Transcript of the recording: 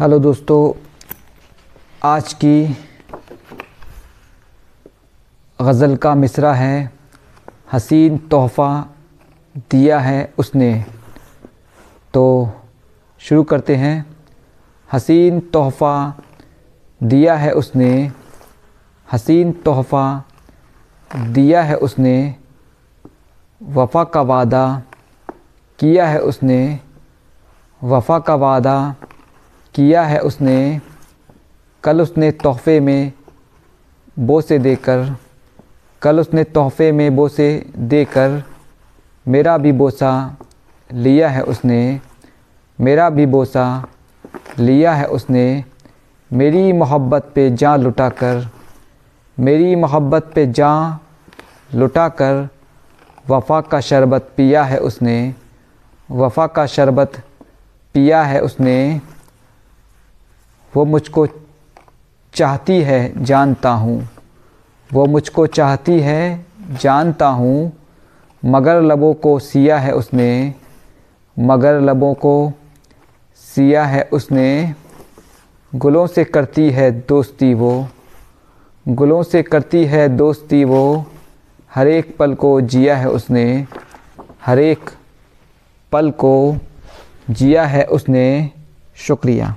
Hello दोस्तों, आज की गज़ल का मिसरा है, हसीन तोहफ़ा दिया है उसने। तो शुरू करते हैं। हसीन तोहफ़ा दिया है उसने, हसीन तोहफ़ा दिया है उसने, वफ़ा का वादा किया है उसने, वफ़ा का वादा किया है उसने, कल उसने तोहफ़े में बोसे देकर, कल उसने तोहफ़े में बोसे देकर मेरा भी बोसा लिया है उसने, मेरा भी बोसा लिया है उसने, मेरी मोहब्बत पे जान लुटा कर मेरी मोहब्बत पे जान लुटा कर वफ़ा का शरबत पिया है उसने, वफ़ा का शरबत पिया है उसने वो मुझको चाहती है, जानता हूँ। वो मुझको चाहती है, जानता हूँ। मगर लबों को सिया है उसने। मगर लबों को सिया है उसने। गुलों से करती है दोस्ती वो। गुलों से करती है दोस्ती वो। हर एक पल को जिया है उसने। हर एक पल को जिया है उसने। शुक्रिया।